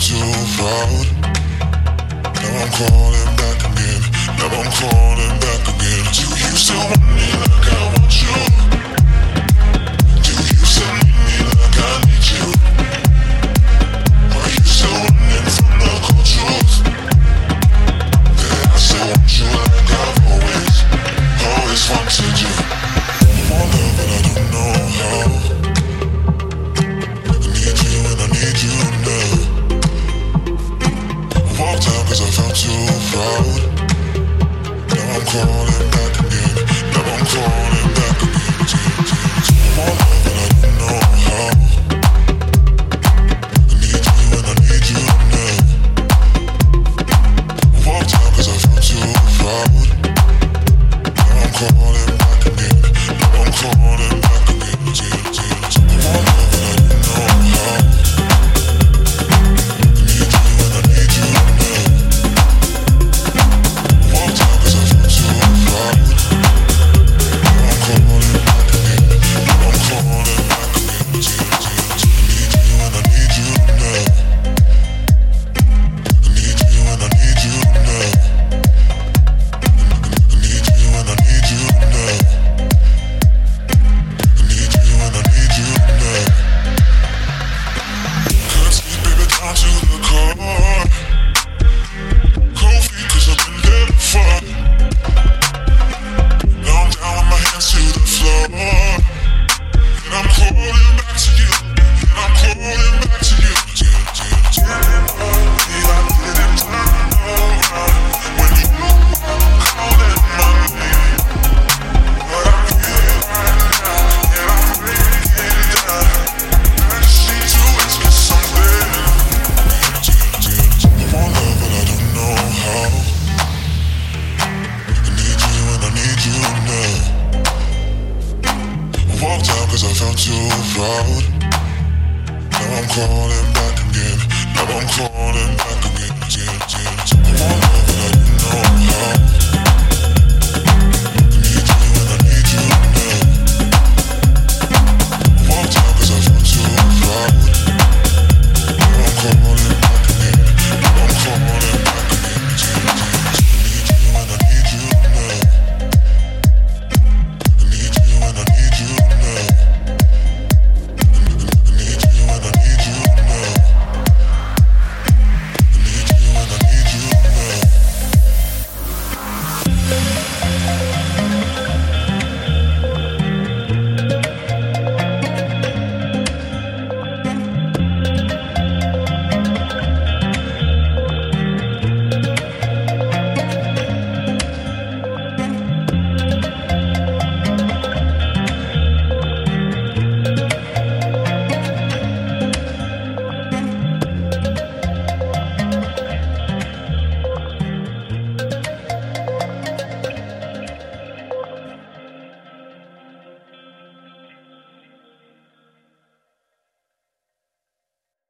too proud. Now I'm calling back again. Now I'm calling back again. Do you still want? proud. Now I'm calling back again. Now I'm calling. felt so proud. Now I'm calling back again. Now I'm calling